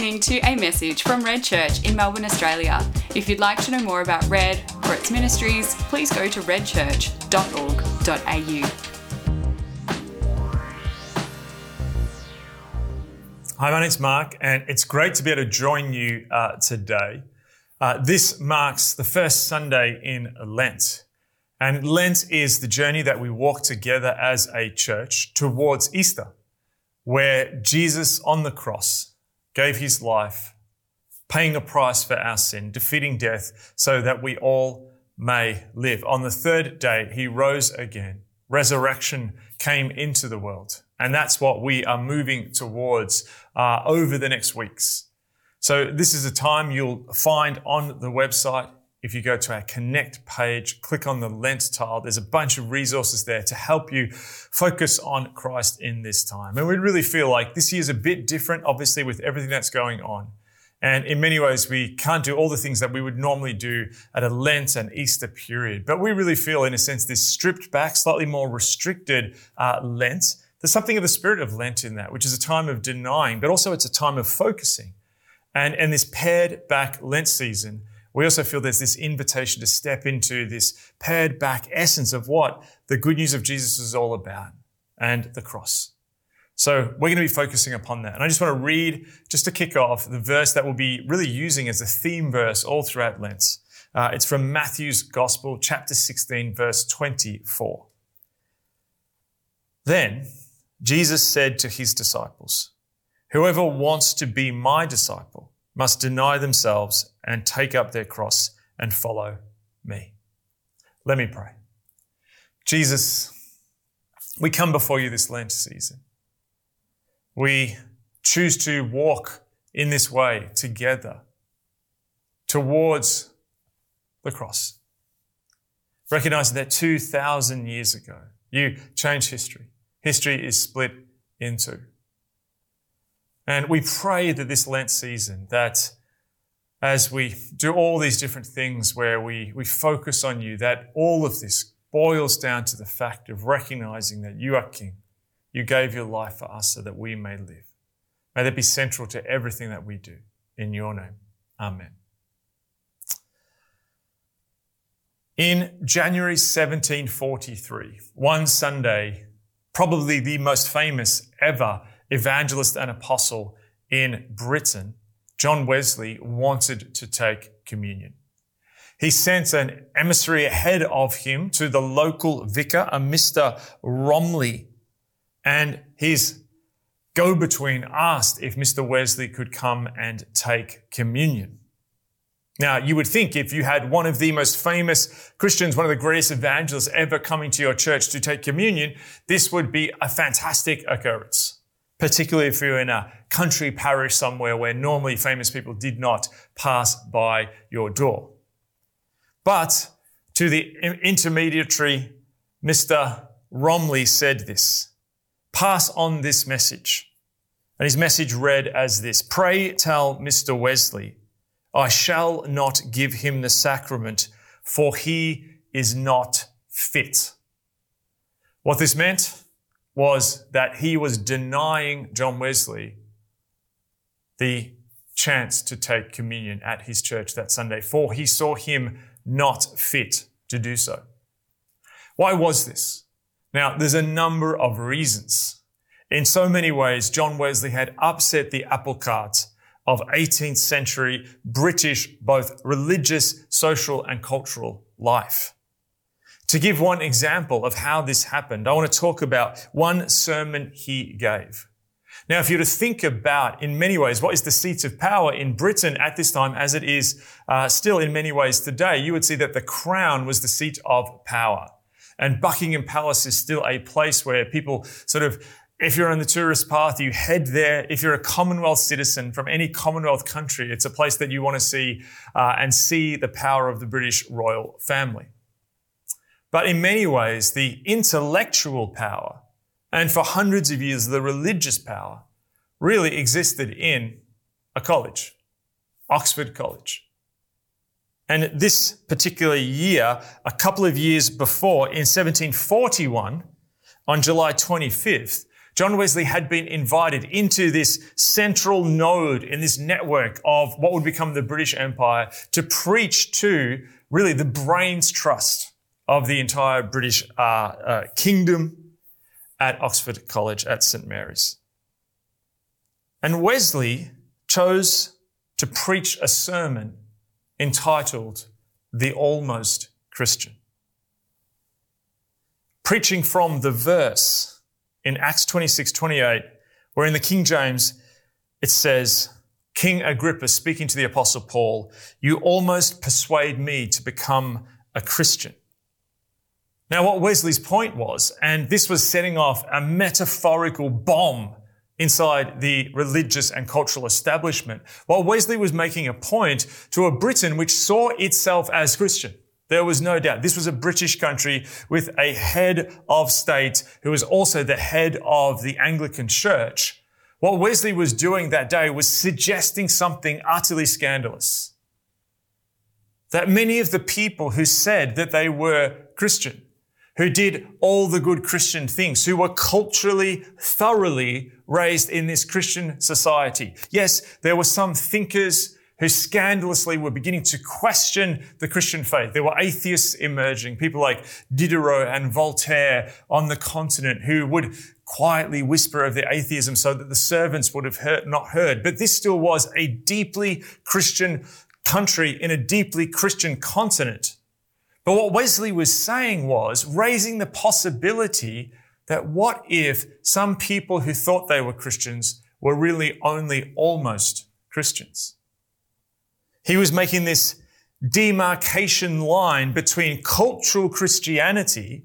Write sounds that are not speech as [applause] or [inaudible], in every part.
listening to a message from Red Church in Melbourne, Australia. If you'd like to know more about Red or its ministries, please go to redchurch.org.au. Hi, my name's Mark, and it's great to be able to join you uh, today. Uh, this marks the first Sunday in Lent. And Lent is the journey that we walk together as a church towards Easter, where Jesus on the cross gave his life, paying a price for our sin, defeating death so that we all may live. On the third day, he rose again. Resurrection came into the world. And that's what we are moving towards uh, over the next weeks. So this is a time you'll find on the website. If you go to our connect page, click on the Lent tile, there's a bunch of resources there to help you focus on Christ in this time. And we really feel like this year is a bit different, obviously, with everything that's going on. And in many ways, we can't do all the things that we would normally do at a Lent and Easter period. But we really feel, in a sense, this stripped back, slightly more restricted uh, Lent. There's something of the spirit of Lent in that, which is a time of denying, but also it's a time of focusing. And in this pared back Lent season, we also feel there's this invitation to step into this pared back essence of what the good news of Jesus is all about and the cross. So we're going to be focusing upon that. And I just want to read, just to kick off, the verse that we'll be really using as a theme verse all throughout Lent. Uh, it's from Matthew's Gospel, chapter 16, verse 24. Then Jesus said to his disciples, Whoever wants to be my disciple must deny themselves and take up their cross and follow me. Let me pray. Jesus, we come before you this Lent season. We choose to walk in this way together towards the cross. Recognizing that 2,000 years ago, you changed history. History is split in two. And we pray that this Lent season, that as we do all these different things where we, we focus on you, that all of this boils down to the fact of recognizing that you are King. You gave your life for us so that we may live. May that be central to everything that we do. In your name. Amen. In January 1743, one Sunday, probably the most famous ever evangelist and apostle in Britain, John Wesley wanted to take communion. He sent an emissary ahead of him to the local vicar, a Mr. Romley, and his go-between asked if Mr. Wesley could come and take communion. Now, you would think if you had one of the most famous Christians, one of the greatest evangelists ever coming to your church to take communion, this would be a fantastic occurrence particularly if you're in a country parish somewhere where normally famous people did not pass by your door. But to the intermediary, Mr. Romley said this, pass on this message. And his message read as this, pray tell Mr. Wesley, I shall not give him the sacrament for he is not fit. What this meant was that he was denying John Wesley the chance to take communion at his church that Sunday, for he saw him not fit to do so. Why was this? Now, there's a number of reasons. In so many ways, John Wesley had upset the apple cart of 18th century British, both religious, social, and cultural life. To give one example of how this happened, I want to talk about one sermon he gave. Now, if you were to think about, in many ways, what is the seat of power in Britain at this time, as it is uh, still in many ways today, you would see that the crown was the seat of power. And Buckingham Palace is still a place where people sort of, if you're on the tourist path, you head there. If you're a Commonwealth citizen from any Commonwealth country, it's a place that you want to see uh, and see the power of the British royal family. But in many ways, the intellectual power and for hundreds of years, the religious power really existed in a college, Oxford College. And this particular year, a couple of years before, in 1741, on July 25th, John Wesley had been invited into this central node in this network of what would become the British Empire to preach to really the brains trust of the entire British uh, uh, kingdom at Oxford College at St. Mary's. And Wesley chose to preach a sermon entitled The Almost Christian. Preaching from the verse in Acts 26, 28, where in the King James it says, King Agrippa speaking to the apostle Paul, you almost persuade me to become a Christian. Now, what Wesley's point was, and this was setting off a metaphorical bomb inside the religious and cultural establishment, while Wesley was making a point to a Britain which saw itself as Christian. There was no doubt. This was a British country with a head of state who was also the head of the Anglican church. What Wesley was doing that day was suggesting something utterly scandalous. That many of the people who said that they were Christian who did all the good Christian things, who were culturally, thoroughly raised in this Christian society. Yes, there were some thinkers who scandalously were beginning to question the Christian faith. There were atheists emerging, people like Diderot and Voltaire on the continent who would quietly whisper of their atheism so that the servants would have heard, not heard. But this still was a deeply Christian country in a deeply Christian continent. But what Wesley was saying was raising the possibility that what if some people who thought they were Christians were really only almost Christians? He was making this demarcation line between cultural Christianity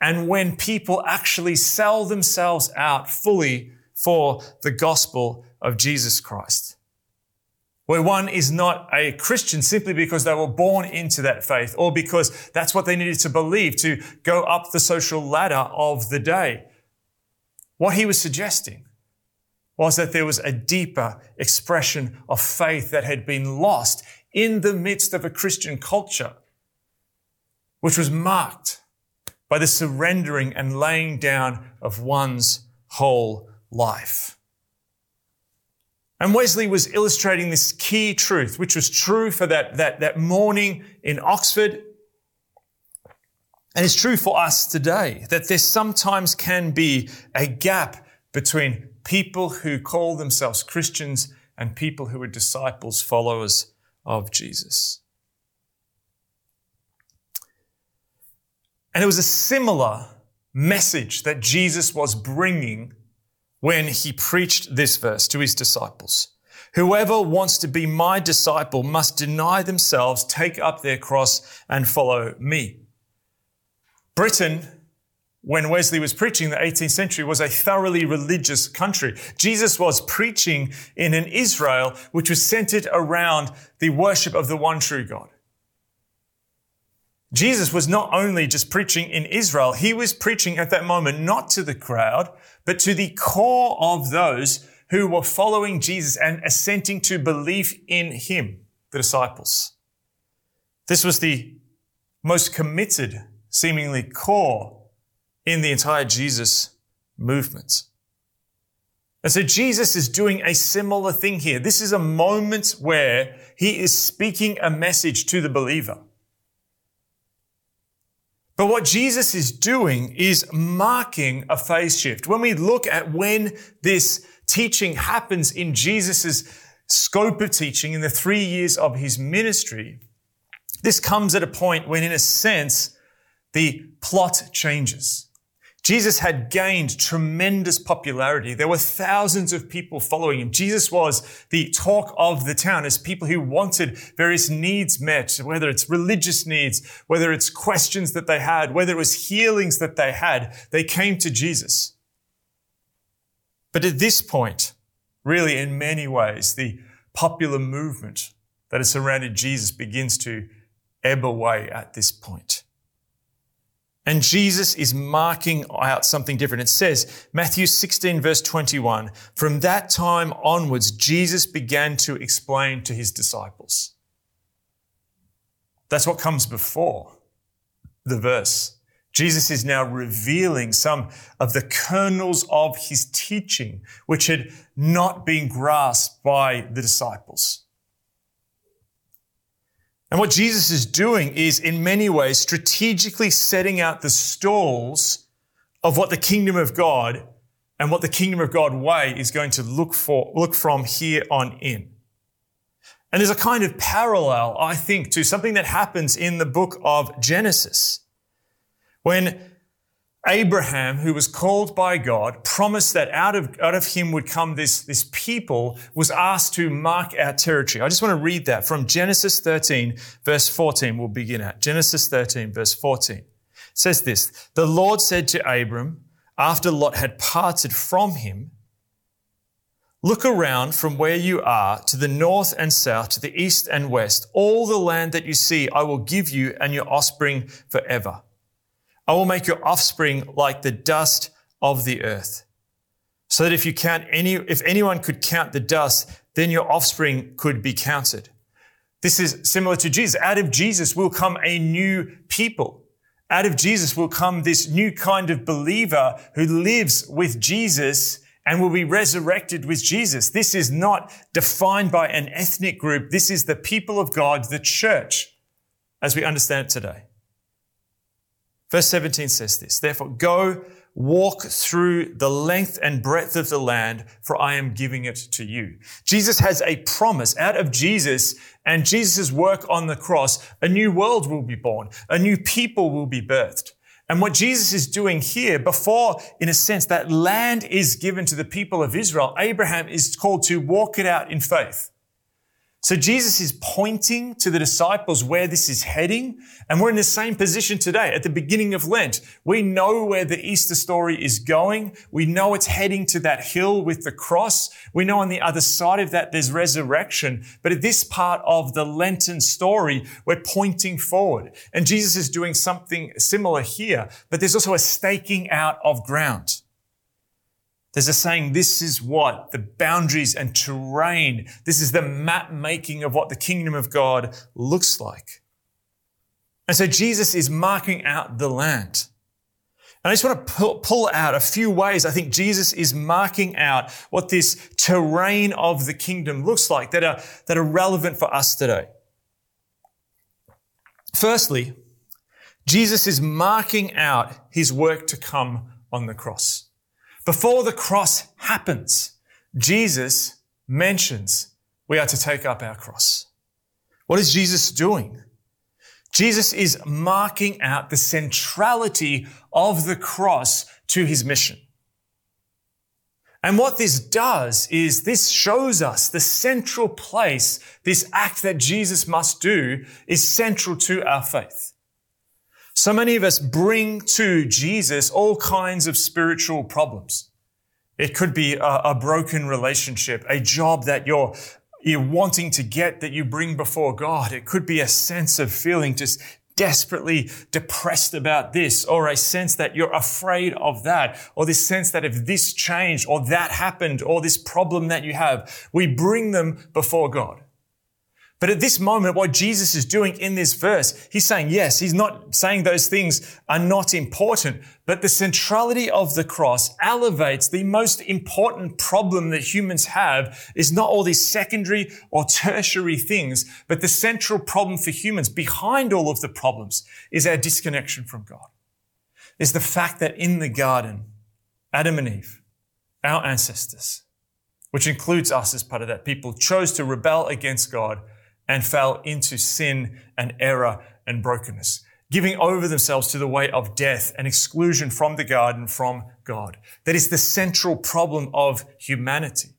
and when people actually sell themselves out fully for the gospel of Jesus Christ where one is not a Christian simply because they were born into that faith or because that's what they needed to believe to go up the social ladder of the day. What he was suggesting was that there was a deeper expression of faith that had been lost in the midst of a Christian culture, which was marked by the surrendering and laying down of one's whole life. And Wesley was illustrating this key truth, which was true for that, that, that morning in Oxford. And it's true for us today that there sometimes can be a gap between people who call themselves Christians and people who are disciples, followers of Jesus. And it was a similar message that Jesus was bringing when he preached this verse to his disciples. Whoever wants to be my disciple must deny themselves, take up their cross and follow me. Britain, when Wesley was preaching the 18th century, was a thoroughly religious country. Jesus was preaching in an Israel which was centered around the worship of the one true God. Jesus was not only just preaching in Israel, he was preaching at that moment not to the crowd, but to the core of those who were following Jesus and assenting to belief in him, the disciples. This was the most committed, seemingly core in the entire Jesus movement. And so Jesus is doing a similar thing here. This is a moment where he is speaking a message to the believer. But what Jesus is doing is marking a phase shift. When we look at when this teaching happens in Jesus' scope of teaching in the three years of his ministry, this comes at a point when, in a sense, the plot changes. Jesus had gained tremendous popularity. There were thousands of people following him. Jesus was the talk of the town as people who wanted various needs met, whether it's religious needs, whether it's questions that they had, whether it was healings that they had, they came to Jesus. But at this point, really in many ways, the popular movement that has surrounded Jesus begins to ebb away at this point. And Jesus is marking out something different. It says, Matthew 16 verse 21, from that time onwards, Jesus began to explain to his disciples. That's what comes before the verse. Jesus is now revealing some of the kernels of his teaching, which had not been grasped by the disciples. And what Jesus is doing is, in many ways, strategically setting out the stalls of what the kingdom of God and what the kingdom of God way is going to look for, look from here on in. And there's a kind of parallel, I think, to something that happens in the book of Genesis. When Abraham, who was called by God, promised that out of, out of him would come this, this people, was asked to mark our territory. I just want to read that from Genesis 13, verse 14, we'll begin at. Genesis 13, verse 14. It says this, The Lord said to Abram, after Lot had parted from him, Look around from where you are to the north and south, to the east and west. All the land that you see, I will give you and your offspring forever. I will make your offspring like the dust of the earth. So that if you count any, if anyone could count the dust, then your offspring could be counted. This is similar to Jesus. Out of Jesus will come a new people. Out of Jesus will come this new kind of believer who lives with Jesus and will be resurrected with Jesus. This is not defined by an ethnic group. This is the people of God, the church, as we understand it today. Verse 17 says this, therefore go walk through the length and breadth of the land, for I am giving it to you. Jesus has a promise out of Jesus and Jesus' work on the cross. A new world will be born. A new people will be birthed. And what Jesus is doing here, before, in a sense, that land is given to the people of Israel, Abraham is called to walk it out in faith. So Jesus is pointing to the disciples where this is heading. And we're in the same position today at the beginning of Lent. We know where the Easter story is going. We know it's heading to that hill with the cross. We know on the other side of that there's resurrection. But at this part of the Lenten story, we're pointing forward. And Jesus is doing something similar here. But there's also a staking out of ground. There's a saying, this is what the boundaries and terrain, this is the map making of what the kingdom of God looks like. And so Jesus is marking out the land. And I just want to pull, out a few ways I think Jesus is marking out what this terrain of the kingdom looks like that are, that are relevant for us today. Firstly, Jesus is marking out his work to come on the cross. Before the cross happens, Jesus mentions we are to take up our cross. What is Jesus doing? Jesus is marking out the centrality of the cross to his mission. And what this does is this shows us the central place this act that Jesus must do is central to our faith. So many of us bring to Jesus all kinds of spiritual problems. It could be a, a broken relationship, a job that you're you're wanting to get that you bring before God. It could be a sense of feeling just desperately depressed about this, or a sense that you're afraid of that, or this sense that if this changed, or that happened, or this problem that you have, we bring them before God. But at this moment, what Jesus is doing in this verse, he's saying, yes, he's not saying those things are not important, but the centrality of the cross elevates the most important problem that humans have is not all these secondary or tertiary things, but the central problem for humans behind all of the problems is our disconnection from God. Is the fact that in the garden, Adam and Eve, our ancestors, which includes us as part of that, people chose to rebel against God and fell into sin and error and brokenness, giving over themselves to the way of death and exclusion from the garden from God. That is the central problem of humanity.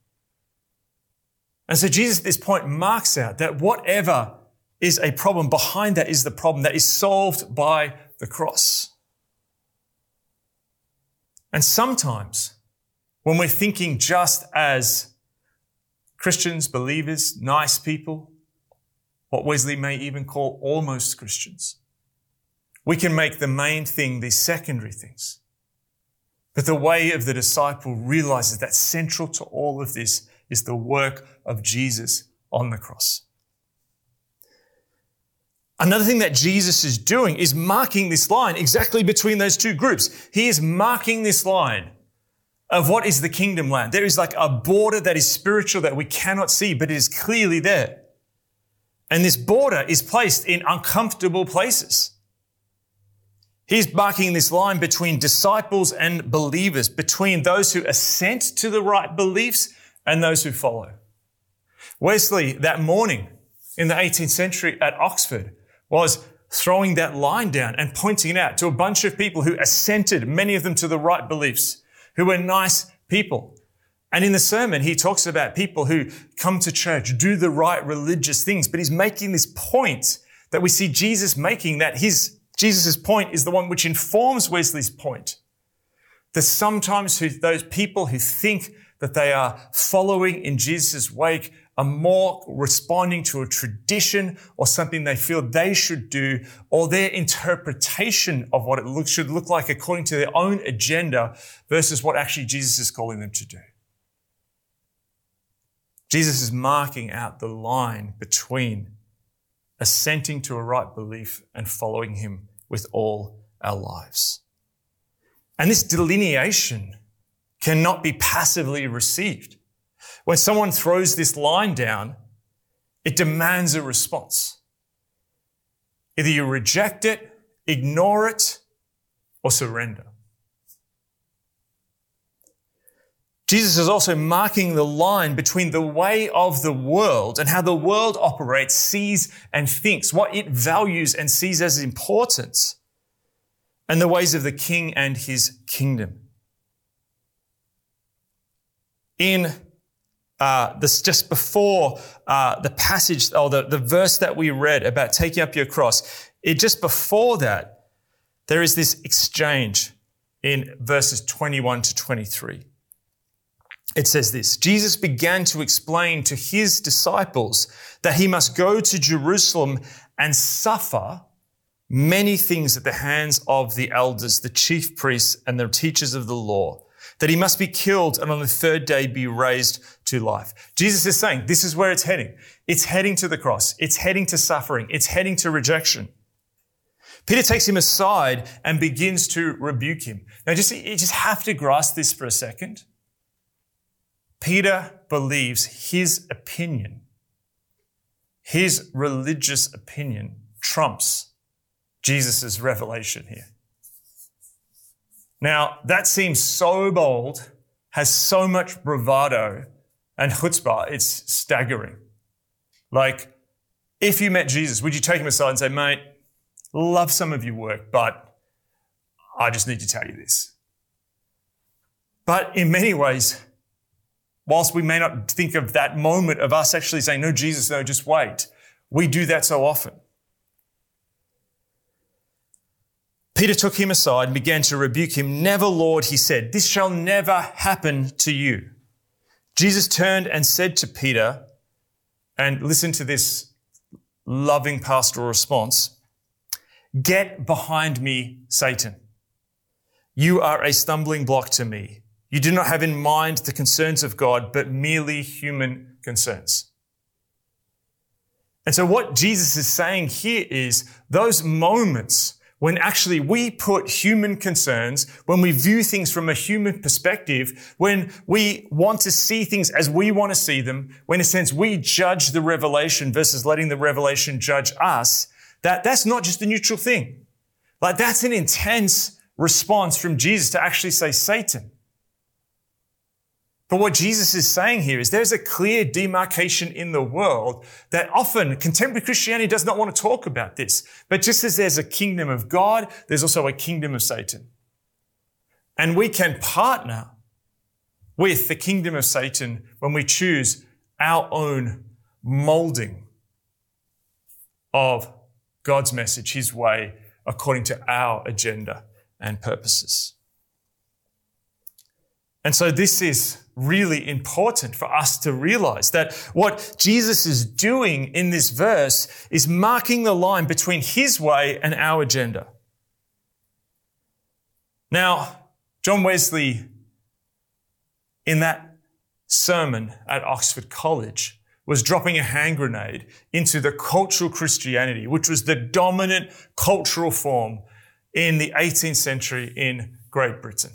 And so Jesus at this point marks out that whatever is a problem behind that is the problem that is solved by the cross. And sometimes when we're thinking just as Christians, believers, nice people, what Wesley may even call almost Christians. We can make the main thing these secondary things. But the way of the disciple realizes that central to all of this is the work of Jesus on the cross. Another thing that Jesus is doing is marking this line exactly between those two groups. He is marking this line of what is the kingdom land. There is like a border that is spiritual that we cannot see, but it is clearly there. And this border is placed in uncomfortable places. He's marking this line between disciples and believers, between those who assent to the right beliefs and those who follow. Wesley, that morning in the 18th century at Oxford, was throwing that line down and pointing it out to a bunch of people who assented, many of them to the right beliefs, who were nice people. And in the sermon, he talks about people who come to church, do the right religious things, but he's making this point that we see Jesus making that his, Jesus' point is the one which informs Wesley's point. That sometimes who, those people who think that they are following in Jesus' wake are more responding to a tradition or something they feel they should do or their interpretation of what it look, should look like according to their own agenda versus what actually Jesus is calling them to do. Jesus is marking out the line between assenting to a right belief and following him with all our lives. And this delineation cannot be passively received. When someone throws this line down, it demands a response. Either you reject it, ignore it, or surrender. Jesus is also marking the line between the way of the world and how the world operates, sees and thinks, what it values and sees as important, and the ways of the king and his kingdom. In uh, this just before uh, the passage or the, the verse that we read about taking up your cross, it just before that, there is this exchange in verses 21 to 23. It says this Jesus began to explain to his disciples that he must go to Jerusalem and suffer many things at the hands of the elders, the chief priests, and the teachers of the law that he must be killed and on the third day be raised to life. Jesus is saying this is where it's heading. It's heading to the cross. It's heading to suffering. It's heading to rejection. Peter takes him aside and begins to rebuke him. Now just, you just have to grasp this for a second. Peter believes his opinion, his religious opinion trumps Jesus' revelation here. Now, that seems so bold, has so much bravado and chutzpah, it's staggering. Like, if you met Jesus, would you take him aside and say, mate, love some of your work, but I just need to tell you this. But in many ways, whilst we may not think of that moment of us actually saying, no, Jesus, no, just wait, we do that so often. Peter took him aside and began to rebuke him. Never, Lord, he said, this shall never happen to you. Jesus turned and said to Peter, and listen to this loving pastoral response Get behind me, Satan. You are a stumbling block to me. You do not have in mind the concerns of God, but merely human concerns. And so what Jesus is saying here is those moments when actually we put human concerns, when we view things from a human perspective, when we want to see things as we want to see them, when in a sense we judge the revelation versus letting the revelation judge us, that, that's not just a neutral thing. Like that's an intense response from Jesus to actually say, Satan, but what Jesus is saying here is there's a clear demarcation in the world that often contemporary Christianity does not want to talk about this. But just as there's a kingdom of God, there's also a kingdom of Satan. And we can partner with the kingdom of Satan when we choose our own molding of God's message, His way, according to our agenda and purposes. And so this is really important for us to realize that what Jesus is doing in this verse is marking the line between his way and our agenda. Now, John Wesley, in that sermon at Oxford College, was dropping a hand grenade into the cultural Christianity, which was the dominant cultural form in the 18th century in Great Britain.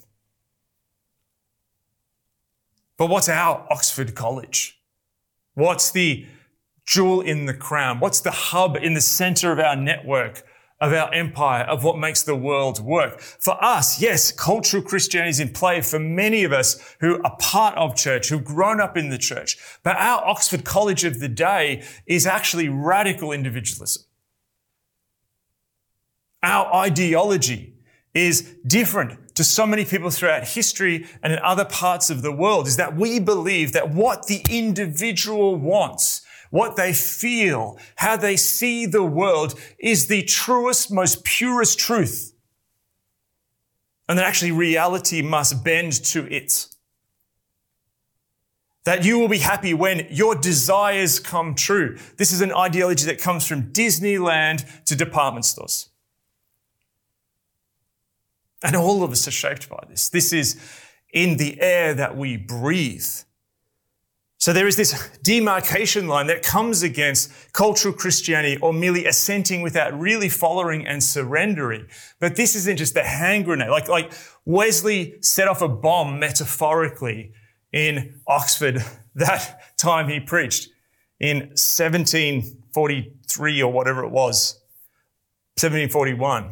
But what's our Oxford College? What's the jewel in the crown? What's the hub in the center of our network, of our empire, of what makes the world work? For us, yes, cultural Christianity is in play for many of us who are part of church, who've grown up in the church. But our Oxford College of the day is actually radical individualism. Our ideology is different to so many people throughout history and in other parts of the world is that we believe that what the individual wants, what they feel, how they see the world is the truest, most purest truth. And that actually reality must bend to it. That you will be happy when your desires come true. This is an ideology that comes from Disneyland to department stores. And all of us are shaped by this. This is in the air that we breathe. So there is this demarcation line that comes against cultural Christianity or merely assenting without really following and surrendering. But this isn't just a hand grenade. Like, like Wesley set off a bomb metaphorically in Oxford [laughs] that time he preached in 1743 or whatever it was, 1741.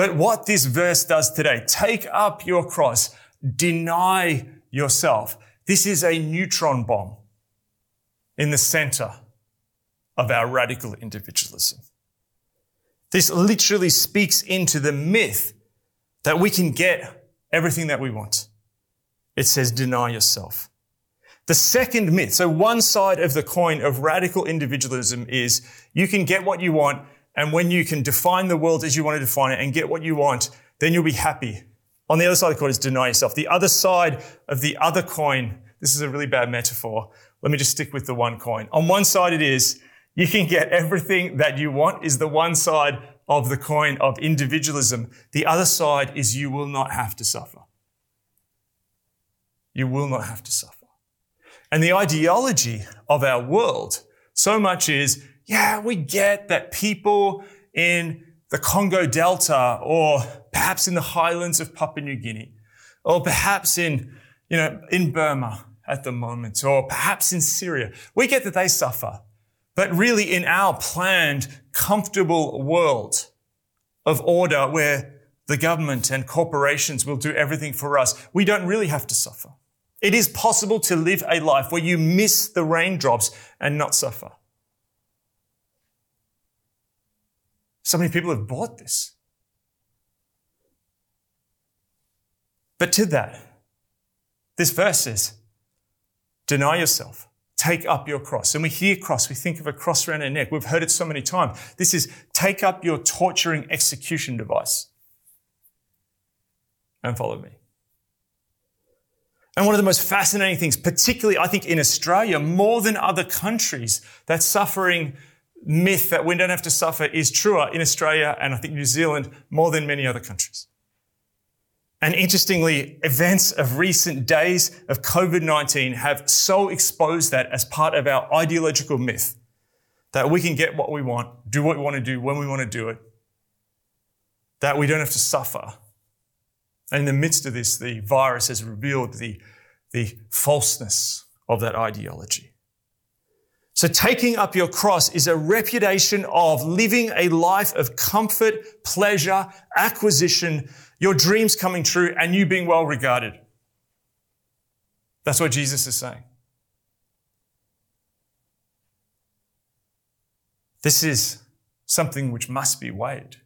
But what this verse does today, take up your cross, deny yourself. This is a neutron bomb in the center of our radical individualism. This literally speaks into the myth that we can get everything that we want. It says, deny yourself. The second myth, so one side of the coin of radical individualism is you can get what you want and when you can define the world as you want to define it and get what you want, then you'll be happy. On the other side of the coin is deny yourself. The other side of the other coin, this is a really bad metaphor. Let me just stick with the one coin. On one side it is, you can get everything that you want is the one side of the coin of individualism. The other side is you will not have to suffer. You will not have to suffer. And the ideology of our world so much is yeah, we get that people in the Congo Delta or perhaps in the highlands of Papua New Guinea or perhaps in, you know, in Burma at the moment or perhaps in Syria, we get that they suffer. But really in our planned, comfortable world of order where the government and corporations will do everything for us, we don't really have to suffer. It is possible to live a life where you miss the raindrops and not suffer. So many people have bought this. But to that, this verse says, deny yourself, take up your cross. And we hear cross, we think of a cross around our neck. We've heard it so many times. This is take up your torturing execution device and follow me. And one of the most fascinating things, particularly I think in Australia, more than other countries, that suffering myth that we don't have to suffer is truer in Australia and I think New Zealand more than many other countries. And interestingly, events of recent days of COVID-19 have so exposed that as part of our ideological myth that we can get what we want, do what we want to do when we want to do it, that we don't have to suffer. And in the midst of this, the virus has revealed the, the falseness of that ideology. So taking up your cross is a reputation of living a life of comfort, pleasure, acquisition, your dreams coming true, and you being well regarded. That's what Jesus is saying. This is something which must be weighed,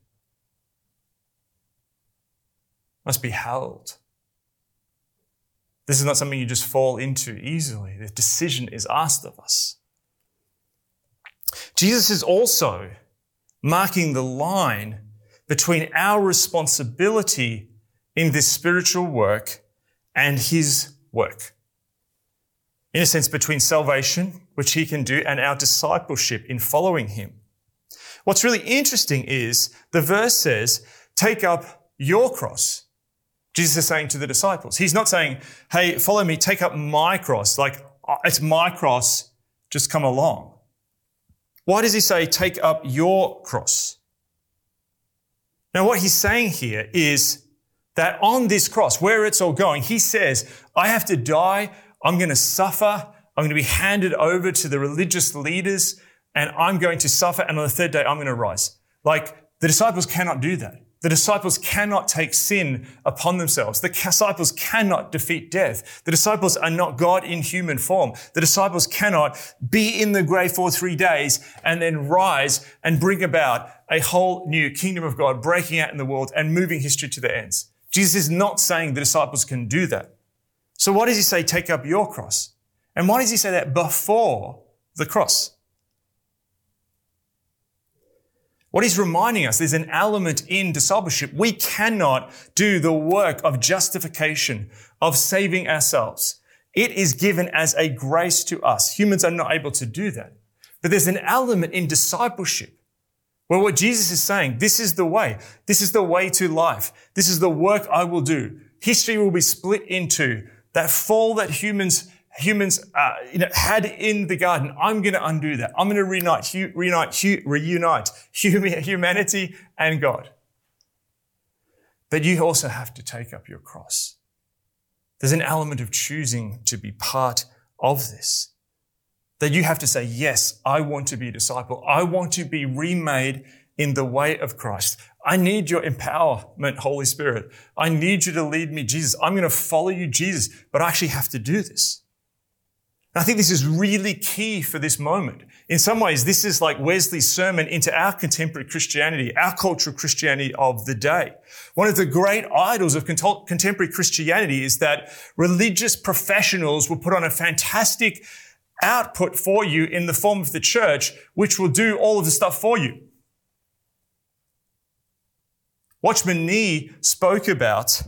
must be held. This is not something you just fall into easily. The decision is asked of us. Jesus is also marking the line between our responsibility in this spiritual work and his work. In a sense, between salvation, which he can do, and our discipleship in following him. What's really interesting is the verse says, take up your cross. Jesus is saying to the disciples. He's not saying, hey, follow me, take up my cross. Like, uh, it's my cross just come along. Why does he say, take up your cross? Now, what he's saying here is that on this cross, where it's all going, he says, I have to die. I'm going to suffer. I'm going to be handed over to the religious leaders and I'm going to suffer. And on the third day, I'm going to rise. Like the disciples cannot do that. The disciples cannot take sin upon themselves. The disciples cannot defeat death. The disciples are not God in human form. The disciples cannot be in the grave for three days and then rise and bring about a whole new kingdom of God breaking out in the world and moving history to the ends. Jesus is not saying the disciples can do that. So why does he say take up your cross? And why does he say that before the cross? What he's reminding us, there's an element in discipleship. We cannot do the work of justification, of saving ourselves. It is given as a grace to us. Humans are not able to do that. But there's an element in discipleship where what Jesus is saying, this is the way. This is the way to life. This is the work I will do. History will be split into that fall that humans humans uh, you know, had in the garden. I'm going to undo that. I'm going to reunite, hu- reunite, hu- reunite humanity and God. But you also have to take up your cross. There's an element of choosing to be part of this. That you have to say, yes, I want to be a disciple. I want to be remade in the way of Christ. I need your empowerment, Holy Spirit. I need you to lead me, Jesus. I'm going to follow you, Jesus, but I actually have to do this. I think this is really key for this moment. In some ways, this is like Wesley's sermon into our contemporary Christianity, our cultural Christianity of the day. One of the great idols of contemporary Christianity is that religious professionals will put on a fantastic output for you in the form of the church, which will do all of the stuff for you. Watchman Nee spoke about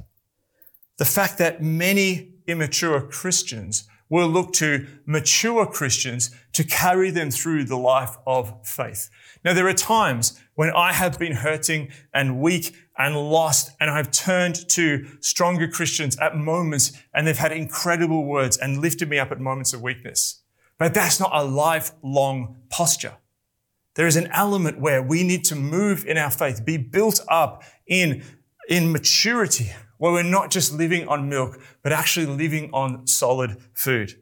the fact that many immature Christians will look to mature Christians to carry them through the life of faith. Now, there are times when I have been hurting and weak and lost, and I've turned to stronger Christians at moments, and they've had incredible words and lifted me up at moments of weakness. But that's not a lifelong posture. There is an element where we need to move in our faith, be built up in, in maturity, where we're not just living on milk, but actually living on solid food.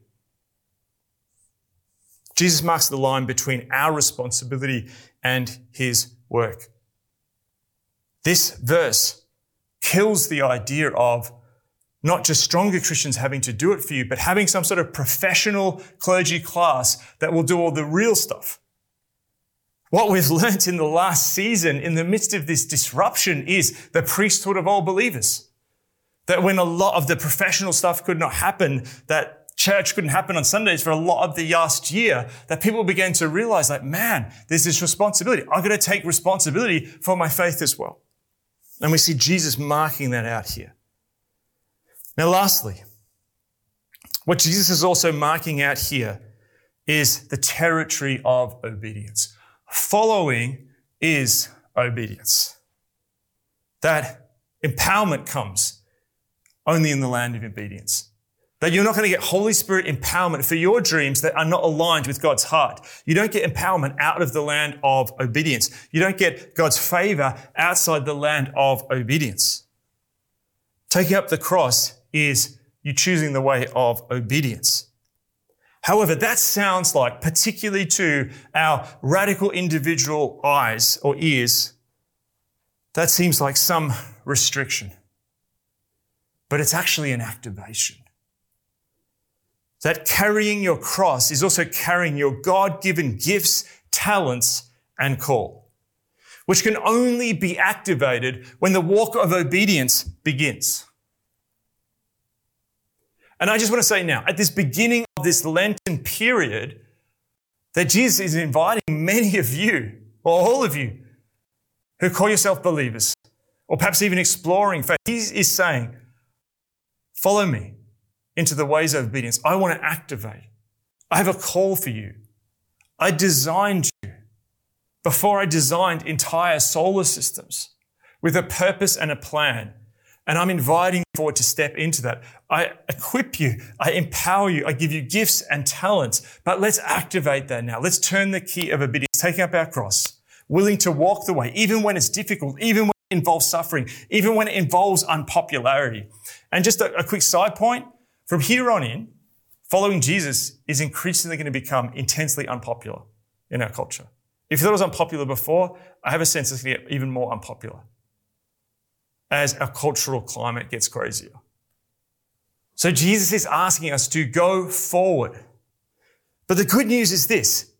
Jesus marks the line between our responsibility and his work. This verse kills the idea of not just stronger Christians having to do it for you, but having some sort of professional clergy class that will do all the real stuff. What we've [laughs] learnt in the last season in the midst of this disruption is the priesthood of all believers. That when a lot of the professional stuff could not happen, that church couldn't happen on Sundays for a lot of the last year, that people began to realize like, man, there's this responsibility. I've got to take responsibility for my faith as well. And we see Jesus marking that out here. Now, lastly, what Jesus is also marking out here is the territory of obedience. Following is obedience. That empowerment comes only in the land of obedience. That you're not going to get Holy Spirit empowerment for your dreams that are not aligned with God's heart. You don't get empowerment out of the land of obedience. You don't get God's favor outside the land of obedience. Taking up the cross is you choosing the way of obedience. However, that sounds like, particularly to our radical individual eyes or ears, that seems like some restriction but it's actually an activation. That carrying your cross is also carrying your God given gifts, talents, and call, which can only be activated when the walk of obedience begins. And I just want to say now, at this beginning of this Lenten period, that Jesus is inviting many of you, or all of you, who call yourself believers, or perhaps even exploring faith. He is saying, Follow me into the ways of obedience. I want to activate. I have a call for you. I designed you before I designed entire solar systems with a purpose and a plan. And I'm inviting you forward to step into that. I equip you. I empower you. I give you gifts and talents. But let's activate that now. Let's turn the key of obedience, taking up our cross, willing to walk the way, even when it's difficult, even when it involves suffering, even when it involves unpopularity. And just a, a quick side point. From here on in, following Jesus is increasingly going to become intensely unpopular in our culture. If you thought it was unpopular before, I have a sense it's going to get even more unpopular as our cultural climate gets crazier. So Jesus is asking us to go forward. But the good news is this.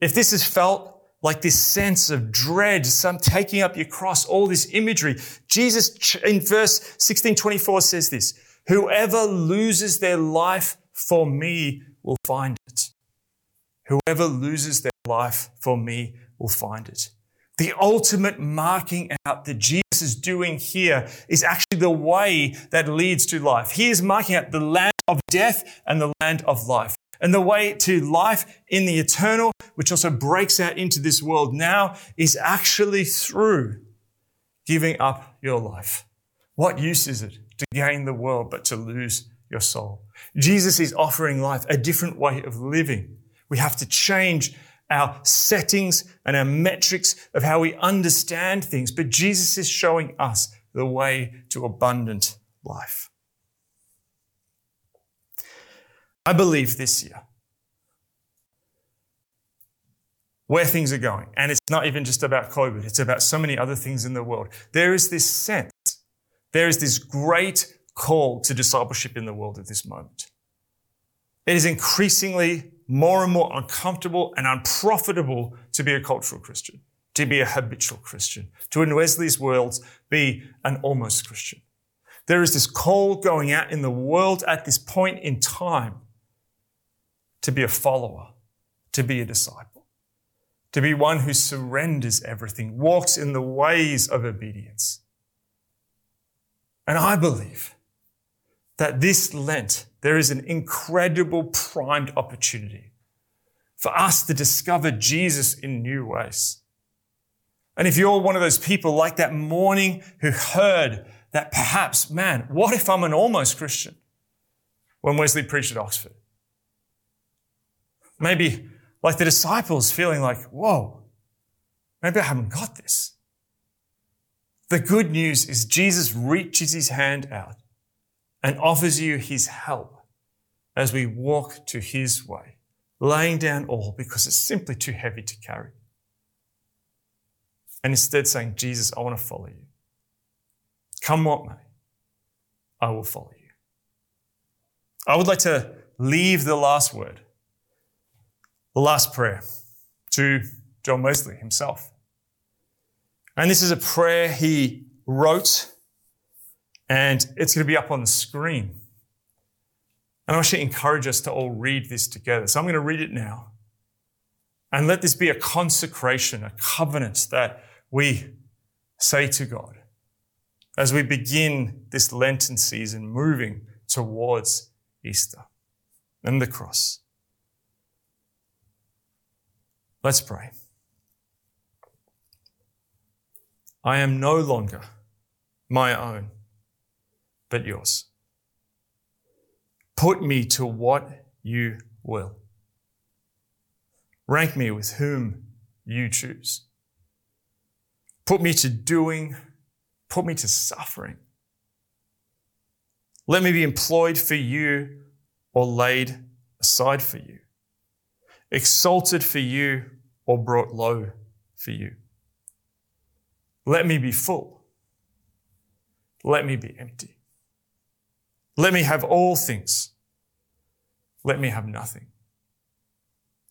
If this has felt like this sense of dread, some taking up your cross, all this imagery, Jesus in verse 1624 says this, whoever loses their life for me will find it. Whoever loses their life for me will find it. The ultimate marking out that Jesus is doing here is actually the way that leads to life. He is marking out the land of death and the land of life. And the way to life in the eternal, which also breaks out into this world now, is actually through giving up your life. What use is it to gain the world but to lose your soul? Jesus is offering life a different way of living. We have to change our settings and our metrics of how we understand things, but Jesus is showing us the way to abundant life. I believe this year where things are going, and it's not even just about COVID, it's about so many other things in the world. There is this sense, there is this great call to discipleship in the world at this moment. It is increasingly more and more uncomfortable and unprofitable to be a cultural Christian, to be a habitual Christian, to in Wesley's words, be an almost Christian. There is this call going out in the world at this point in time to be a follower, to be a disciple, to be one who surrenders everything, walks in the ways of obedience. And I believe that this Lent, there is an incredible primed opportunity for us to discover Jesus in new ways. And if you're one of those people like that morning who heard that perhaps, man, what if I'm an almost Christian when Wesley preached at Oxford? Maybe like the disciples feeling like, whoa, maybe I haven't got this. The good news is Jesus reaches his hand out and offers you his help as we walk to his way, laying down all because it's simply too heavy to carry. And instead saying, Jesus, I want to follow you. Come what may, I will follow you. I would like to leave the last word, the last prayer to John Wesley himself. And this is a prayer he wrote and it's going to be up on the screen. And I want to encourage us to all read this together. So I'm going to read it now. And let this be a consecration, a covenant that we say to God as we begin this Lenten season moving towards Easter and the cross. Let's pray. I am no longer my own but yours. Put me to what you will. Rank me with whom you choose. Put me to doing, put me to suffering. Let me be employed for you or laid aside for you, exalted for you or brought low for you. Let me be full. Let me be empty. Let me have all things. Let me have nothing.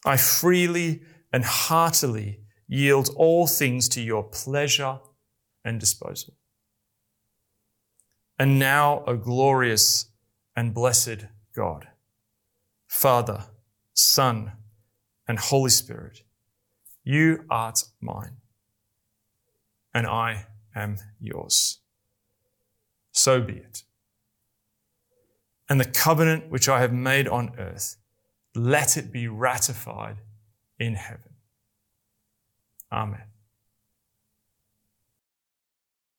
I freely and heartily yield all things to your pleasure and disposal. And now, O glorious and blessed God, Father, Son, and Holy Spirit, you art mine, and I am yours. So be it and the covenant which I have made on earth, let it be ratified in heaven. Amen.